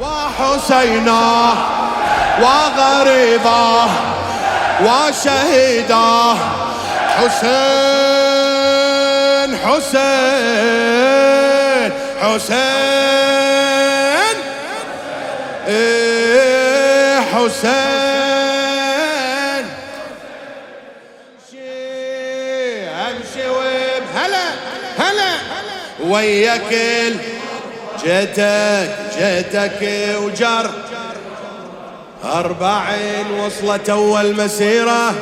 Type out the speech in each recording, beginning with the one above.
وحسينا وغريبا وشهيدا. حسين حسين حسين. إيه حسين. أمشي امشي هلا هلا. وياك جيتك جيتك وجر. أربعين وصلت أول مسيرة.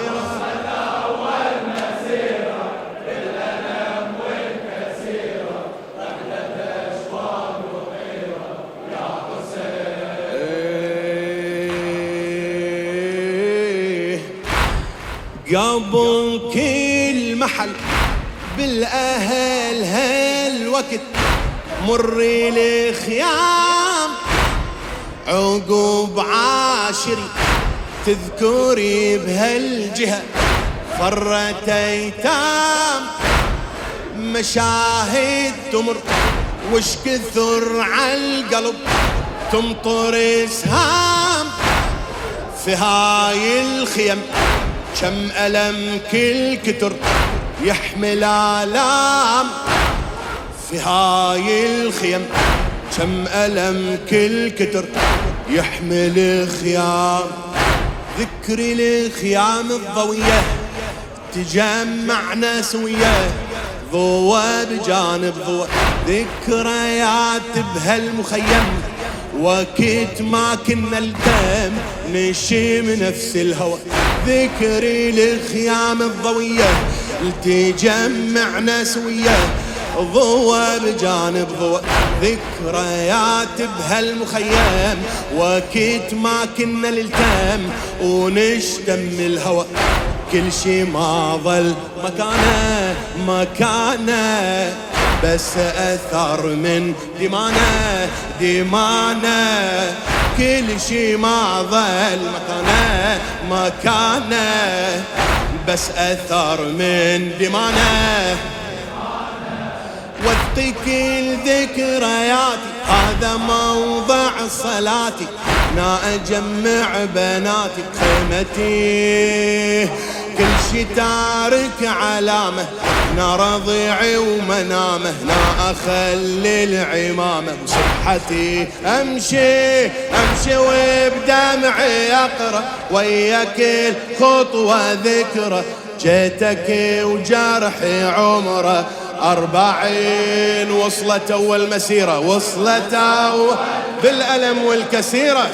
قبل كل محل بالأهل هالوقت. مري الخيام عقوب عاشري تذكري بهالجهة فرت أيتام. مشاهد تمر وش كثر عالقلب تمطر إسهام. في هاي الخيم كم ألم كل كتر يحمل آلام. في هاي الخيم كم ألم كل كتر يحمل خيام ذكري الخيام الضوية تجمعنا سوية ضوى بجانب ضوى ذكريات بهالمخيم وقت ما كنا الدم نشم نفس الهوى. ذكري الخيام الضوية تجمعنا سوية ضوى بجانب ضوى ذكريات بهالمخيم وقت ما كنا نلتم ونشتم الهوى. كل شي ما ظل مكانه مكانه. بس أثر من دمانه دمانه كل شي ما ظل مكانه مكانه. بس أثر من دمانه وثقي كل ذكرياتي هذا موضع صلاتي نا أجمع بناتي. خيمتي كل شي تارك علامة. نا رضيعي ومنامة نا أخلي العمامة. وصحتي أمشي أمشي وبدمعي أقرأ. ويا كل خطوة ذكرى جيتك وجرحي عمرة. أربعين وصلت أول مسيرة وصلت بالألم والكسيرة.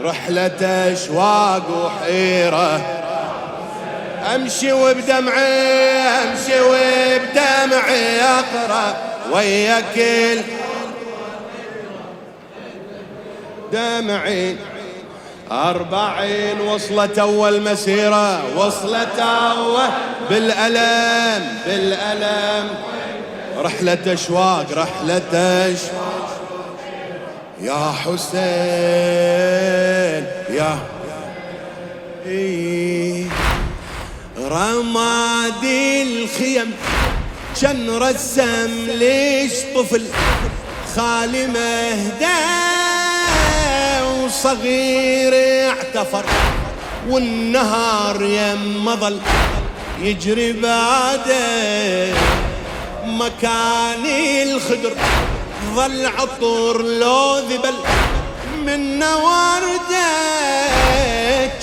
رحلة أشواق وحيرة. أمشي وبدمعي أمشي وبدمعي أقرأ ويا كل دمعي. أربعين وصلت أول مسيرة وصلت أول بالألم بالألم. رحلة أشواق رحلة أشواق. يا حسين يا رمادي الخيم كان رسم ليش طفل خالي مهدان صغير اعتفر والنهار يم ظل يجري بعده. مكاني الخدر ظل عطور لو ذبل من ورده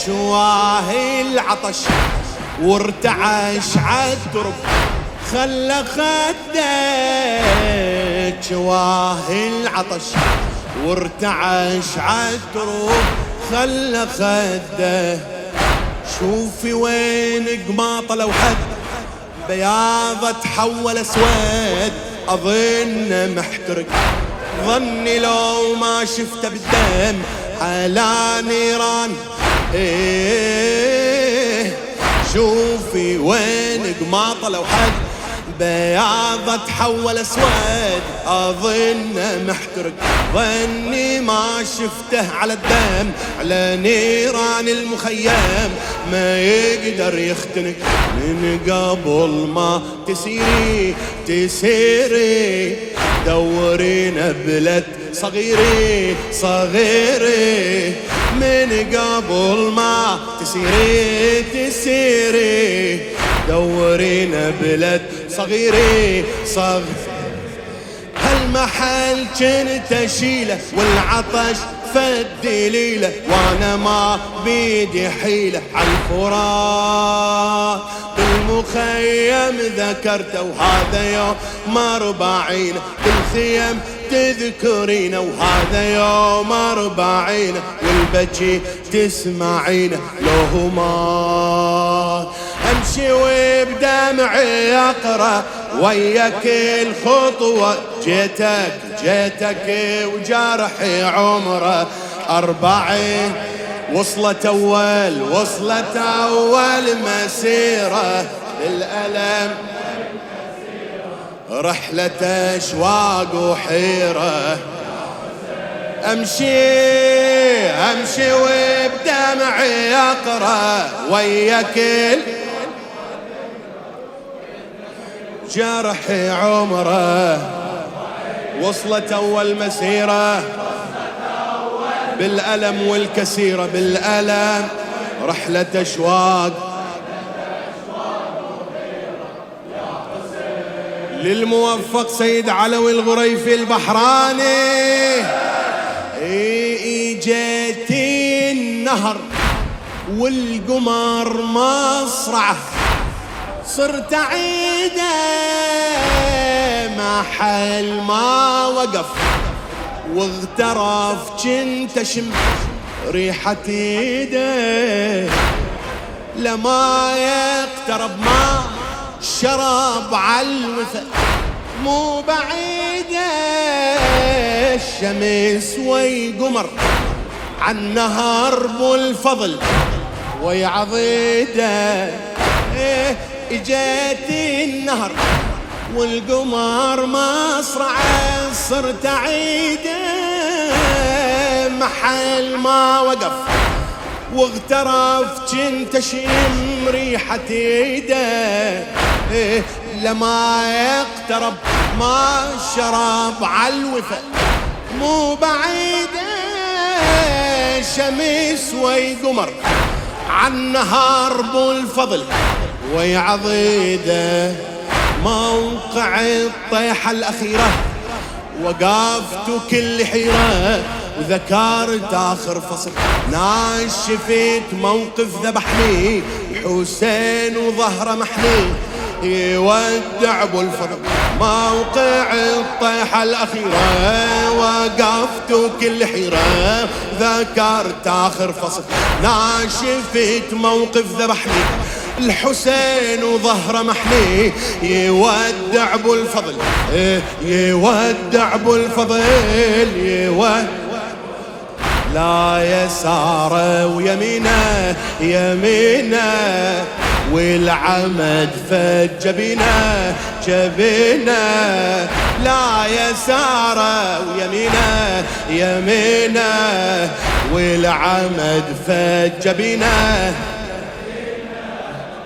شواهي العطش وارتعش عالدرب خلى خده شواهي العطش وارتعش عالدروب خلى خده شوفي وين قماطة لو حد بياضة تحول أسود. أظن محترق ظني لو ما شفته بالدم. على نيران إيه. شوفي وين قماطة لو حد بياض تحول أسود. أظن محترق ظني ما شفته على الدم. على نيران المخيم ما يقدر يختنق. من قبل ما تسيري تسيري. دورينا بلد صغيري صغيري. من قبل ما تسيري تسيري. دورينا بلد صغيري صغيري هالمحل كنت أشيله؟ والعطش فد ليله وأنا ما بيدي حيله. عالفراق بالمخيم ذكرته وهذا يوم أربعين. بالخيم تذكرينه وهذا يوم أربعين. والبكي تسمعينه لو ما أمشي وبدمعي أقرأ ويا كل خطوه جيتك جيتك وجرحي عمره. أربعين وصلت أول وصلت أول مسيرة. بالألم رحلة أشواق وحيرة. أمشي أمشي وبدمعي أقرأ ويا كل جرحي عمره وصلت أول مسيرة بالألم والكسيرة بالألم رحلة أشواق. للموفق سيد علوي الغريفي البحراني. اجيتي النهر والقمر مصرعه صرت عيدة محل ما وقف. واغترف كنت أشم ريحة إيده. لما يقترب ما شرب عالوثق مو بعيدة الشمس ويقمر عالنهر بالفضل ويعضيده إيه اجيت النهر والقمر مصرع صرت عيده محل ما وقف. واغترف جنت أشم ريحة إيده لما يقترب ما شرب عالوفا مو بعيدة شمس ويقمر عالنهار بالفضل ويعضيده موقع الطيحة الأخيرة. وقفت كل حيرة وذكرت آخر فصل ناشفت موقف ذبحني. حسين وظهره محني. يودع أبو الفضل موقع الطيحة الأخيرة. وقفت كل حيرة ذكرت آخر فصل ناشفت موقف ذبحني. الحسين وظهره محني يودع أبو الفضل إيه، يودع أبو الفضل يودع. لا يساره ويمينه يمينه والعمد فج جبينه جبينه. لا يساره ويمينه يمينه والعمد فج جبينه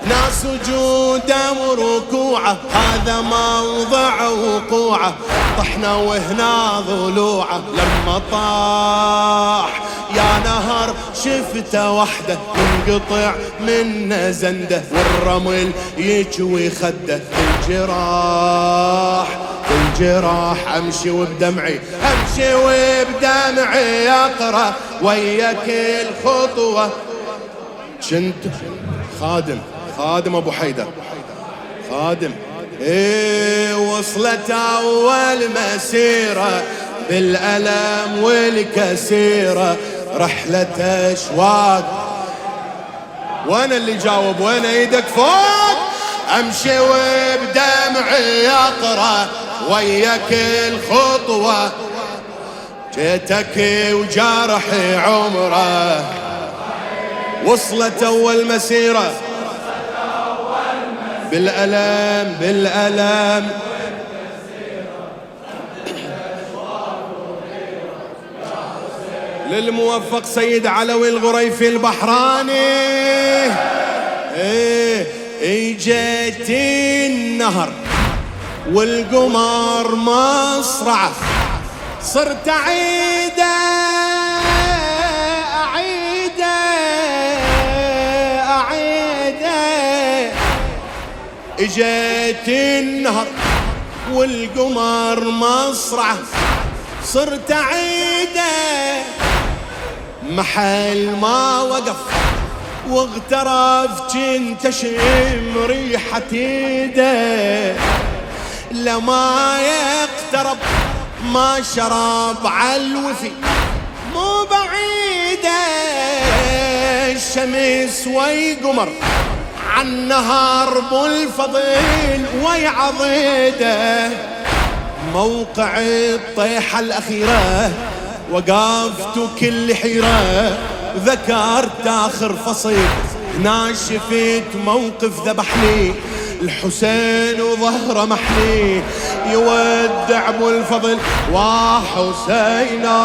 ناس سجوده وركوعه هذا موضع وقوعه. طحنا وهنا ضلوعه لما طاح يا نهر شفته وحده. ينقطع من زنده والرمل يجوي خده. الجراح الجراح امشي وبدمعي امشي وبدمعي اقرأ ويا كل خطوه كنت خادم. خادم ابو حيدر. خادم. إيه وصلت أول مسيرة بالألم والكسيرة. رحلة أشواق. وأنا اللي جاوب؟ وين إيدك فوق؟ أمشي وبدمعي أقرأ ويا كل خطوه جيتك وجرحي عمره. وصلت أول مسيرة. بالألم بالألم. للموفق سيد علوي الغريفي البحراني. إيه اجت النهر والقمر مصرعه صرت عيده اجيت النهر والقمر مصرعه صرت عيده. محل ما وقف واغترف كنت اشم ريحة ايده. لما يقترب ما شرب عالوفي مو بعيدة. الشمس وي عالنهار بالفضيل وي عضيده موقع الطيحة الأخيرة وقفت كل حيرة. ذكرت آخر فصل هنا شفت موقف ذبحني. الحسين وظهره محني يودع أبو الفضل وحسينا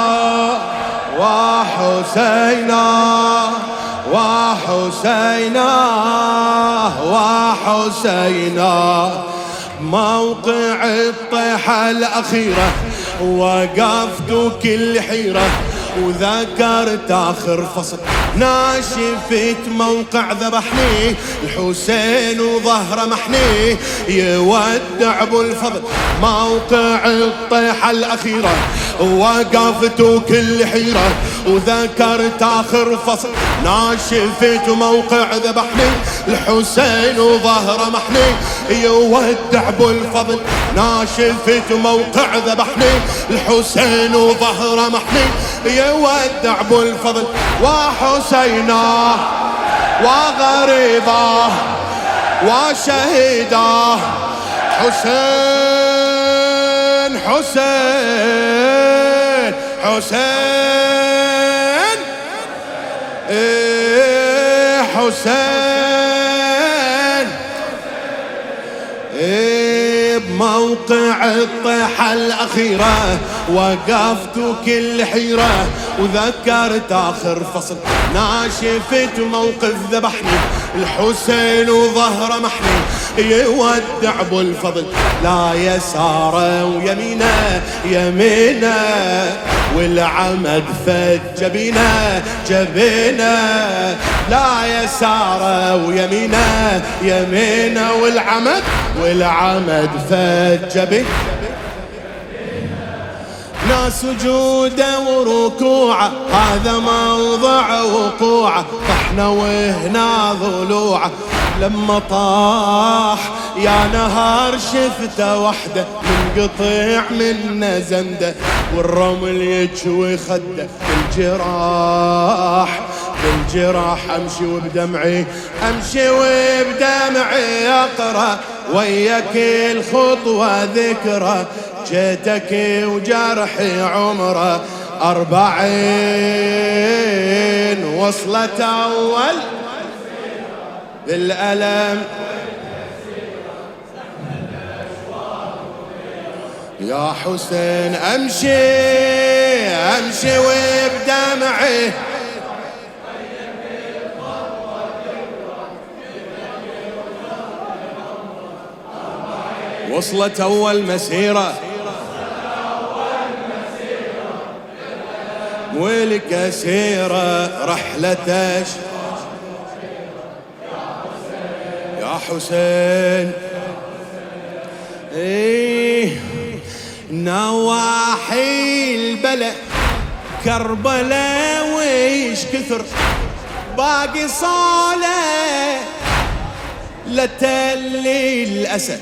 وحسينا وحسينا وحسينا. موقع الطيحة الأخيرة وقفت كل حيرة وذكرت آخر فصل. ناشفت موقع ذبحني الحسين وظهره محني. يودع أبو الفضل موقع الطيحة الأخيرة وقفت كل حيرة. وذكرت آخر فصل. ناشفت موقع ذبحني الحسين وظهره محني يودع أبو الفضل. ناشفت موقع ذبحني الحسين وظهره محني يودع أبو الفضل. وحسينا وغريبا وشهيدا حسين حسين حسين. حسين؟ بموقع الطيحة الأخيرة وقفت كل حيرة وذكرت آخر فصل. ناشفت موقف ذبحني الحسين وظهره محني. يودع أبو الفضل لا يساره ويمينة يمينة. والعمد فد جبينة. جبينه لا يساره ويمينة يمينة. والعمد والعمد فد جبينه ناس سجوده وركوعه هذا موضع وقوعه طحنا وهنا ضلوعه لما طاح يا نهار شفته وحده من قطيع من زنده والرمل يجوي خده بالجراح. بالجراح أمشي وبدمعي أمشي وبدمعي أقرأ. وياك الخطوة ذكرى جيتك وجرحي عمرة. أربعين وصلت أول. بالألم. يا حسين أمشي أمشي وبدمعي وصلت أول مسيرة. ولك سيرة رحلتش يا حسين. إيه نواحي البلد كربلاء ويش كثر. باقي صالة لتلي الأسد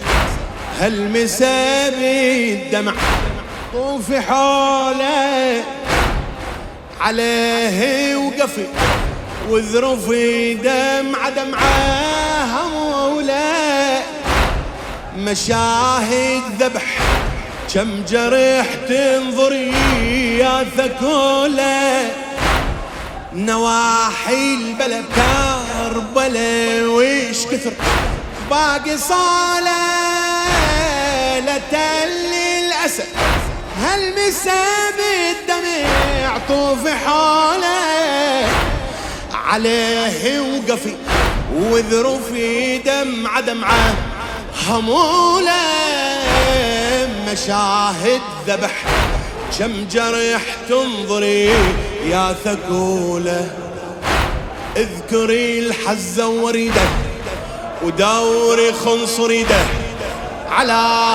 هالمسامي الدمع وفي حوله عليه وقفي وذروفي دمعة دمعة مولا مشاهد ذبح كم جرح تنظري يا ثكولة. نواحي البلد كربلة ويش كثر باقي صالة لتلي الأسد هالمسا بالدمع طوف حاله عليه وقفي وذروفي دمعة دمعة همولة مشاهد ذبح كم جرح تنظري يا ثقولة؟ اذكري الحزة وريده ودوري خنص ريده على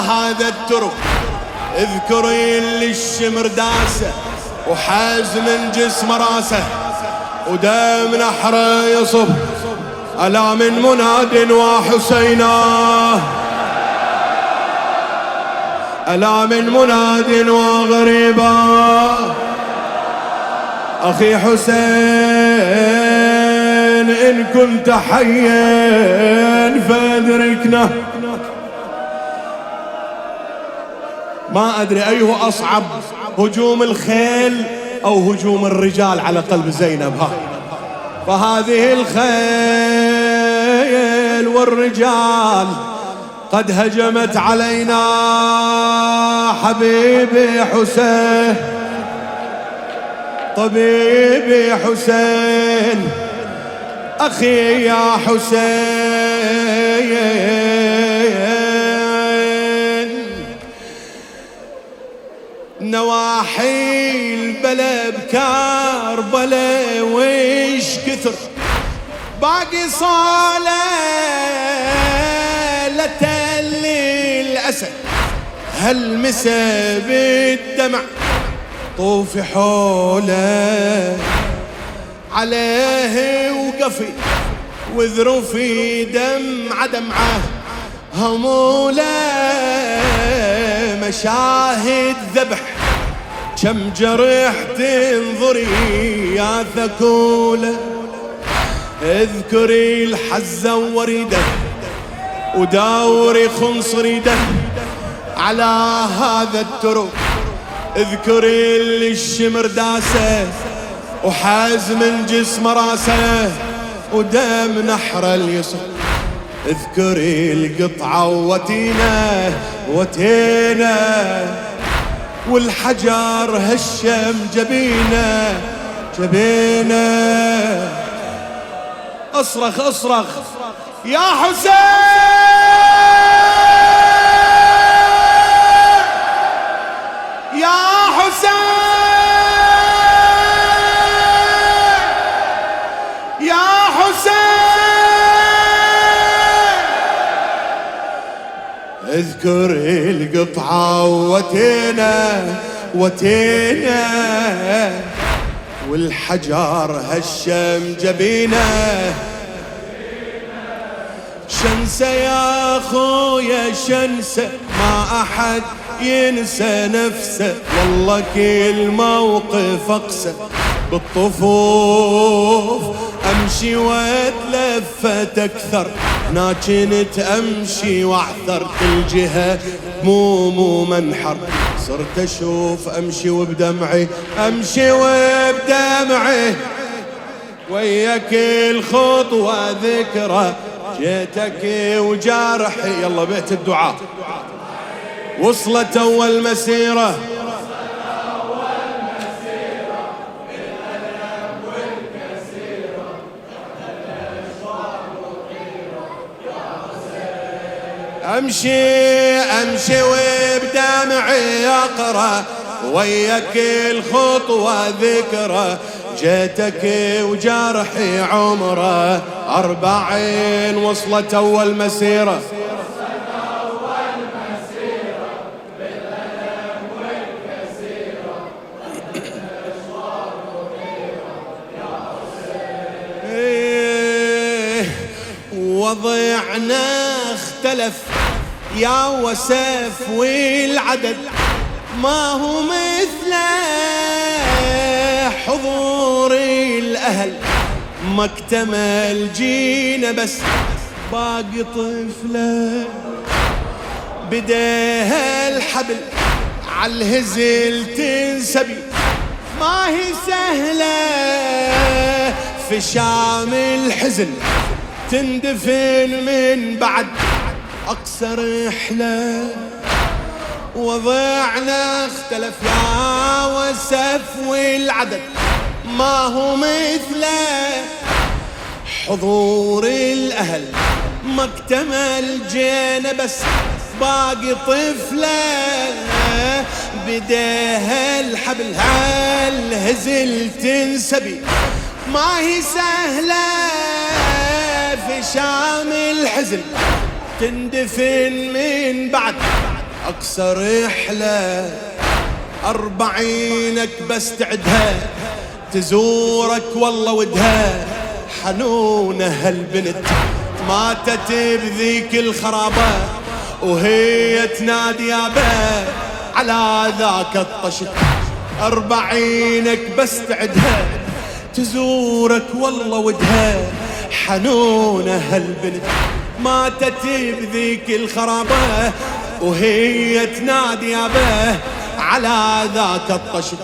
هذا الترك اذكري اللي الشمر داسه وحاز من جسم راسه ودم نحره يصب. ألا من مناد وحسينا. ألا من مناد وغريبا. أخي حسين إن كنت حيا فأدركنا. ما أدري أيه أصعب هجوم الخيل أو هجوم الرجال على قلب زينب ها. فهذه الخيل والرجال قد هجمت علينا حبيبي حسين طبيبي حسين أخي يا حسين. نواحي البلا بكربلا ويش كثر. باقي صالة لتل الأسد. هالمسا بالدمع؟ طوف حوله عليه وقفي. وذروفي دمعة دمعة. همولة مشاهد ذبح. كم جرح تنظري يا ثكولة اذكري الحزة وريده وداوري خنص ريده على هذا الترك اذكري اللي الشمر داسه وحاز من جسم راسه ودم نحر اليسر. اذكري القطعة وتينا وتينا والحجر هشم جبينا جبينا أصرخ أصرخ. يا حسين! اذكر القطعة وتينا وتينا. والحجر هشم جبينا شنسة يا خويا شنسة. ما أحد ينسى نفسه. والله كل موقف أقسى بالطفوف. أمشي واتلفت أكثر هنا كنت امشي وأعثر. كل جهة موم ومنحر صرت أشوف أمشي وبدمعي. أمشي وبدمعي. ويا كل خطوه ذكرى. جيتك وجارحي. يلا بيت الدعاء. وصلت أول مسيرة. أمشي أمشي وبدمعي أقرأ وياك الخطوة ذكرى. جيتك وجرحي عمرة أربعين وصلت أول مسيرة. إيه، وضعنا اختلف. يا وسف والعدد ما هو مثل حضور الأهل. ما اكتمل جينا بس باقي طفلة. بديها الحبل عالهزل تنسبي. ما هي سهلة في شام الحزن. تندفن من بعد. أقصر رحلة وضعنا اختلف يا وسف والعدد. ما هو مثله حضور الأهل. ما اكتمل جينا بس باقي طفلة. بديها الحبل هالهزل تنسبي ما هي سهلة في شام الحزن. تندفن من بعد أقصى رحلة أربعينك بس تعدها تزورك والله ودها حنونة هالبنت ماتت بذيك الخرابة وهي تنادي يابا على ذاك الطشت أربعينك بس تعدها تزورك والله ودها حنونة هالبنت ماتت بذيك الخرابة وهي تنادي يابا على ذاك الطشت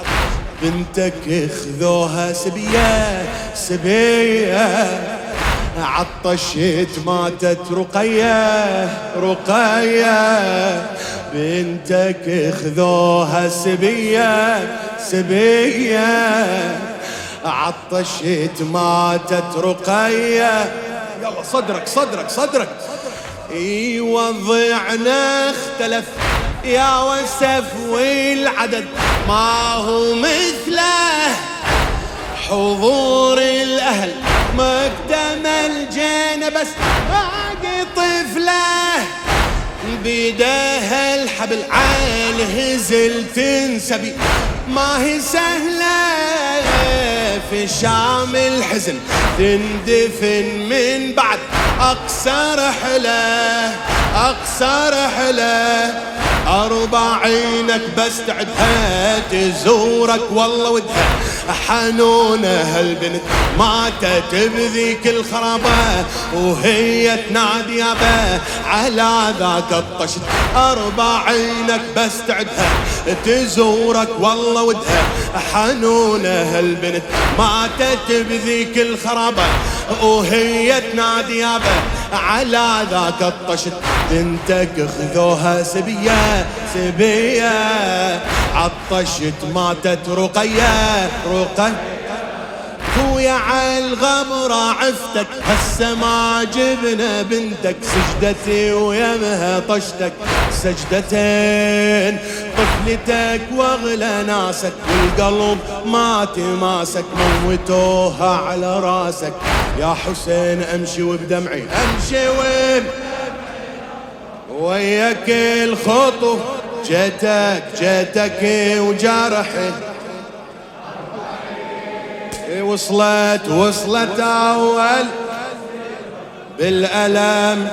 بنتك خذوها سبية سبية. عطشت ماتت رقية رقية. بنتك خذوها سبية سبية. عطشت ماتت رقية صدرك صدرك صدرك. اي وضعنا اختلف. يا وسف والعدد. ما هو مثله. حضور الأهل. مقدم الجنة بس. باقي طفله. بيدها الحبل. عال هزل تنسبي ما هي سهلة في شام الحزن تندفن من بعد. أقصى رحلة أقصى أربعينك بس تعدها تزورك والله ودها. حنونة هالبنت ماتت بذيك الخرابة وهي تنادي يابا على ذاك الطشت. أربعينك بس تعدها تزورك والله ودها. حنونة هالبنت ماتت بذيك الخرابة وهي تنادي يابا على ذاك الطشت. بنتك خذوها سبية سبية. عطشت ماتت رقية رقية. خويا عالغمرة عفتك هسه ما جبنا بنتك. سجدتي ويمها طشتك. سجدتين طفلتك واغلى ناسك. والقلب ما تماسك موتوها على راسك. يا حسين أمشي وبدمعي أمشي وين وياك الخطو. جيتك جيتك وجرحي وصلت وصلت أول بالألم.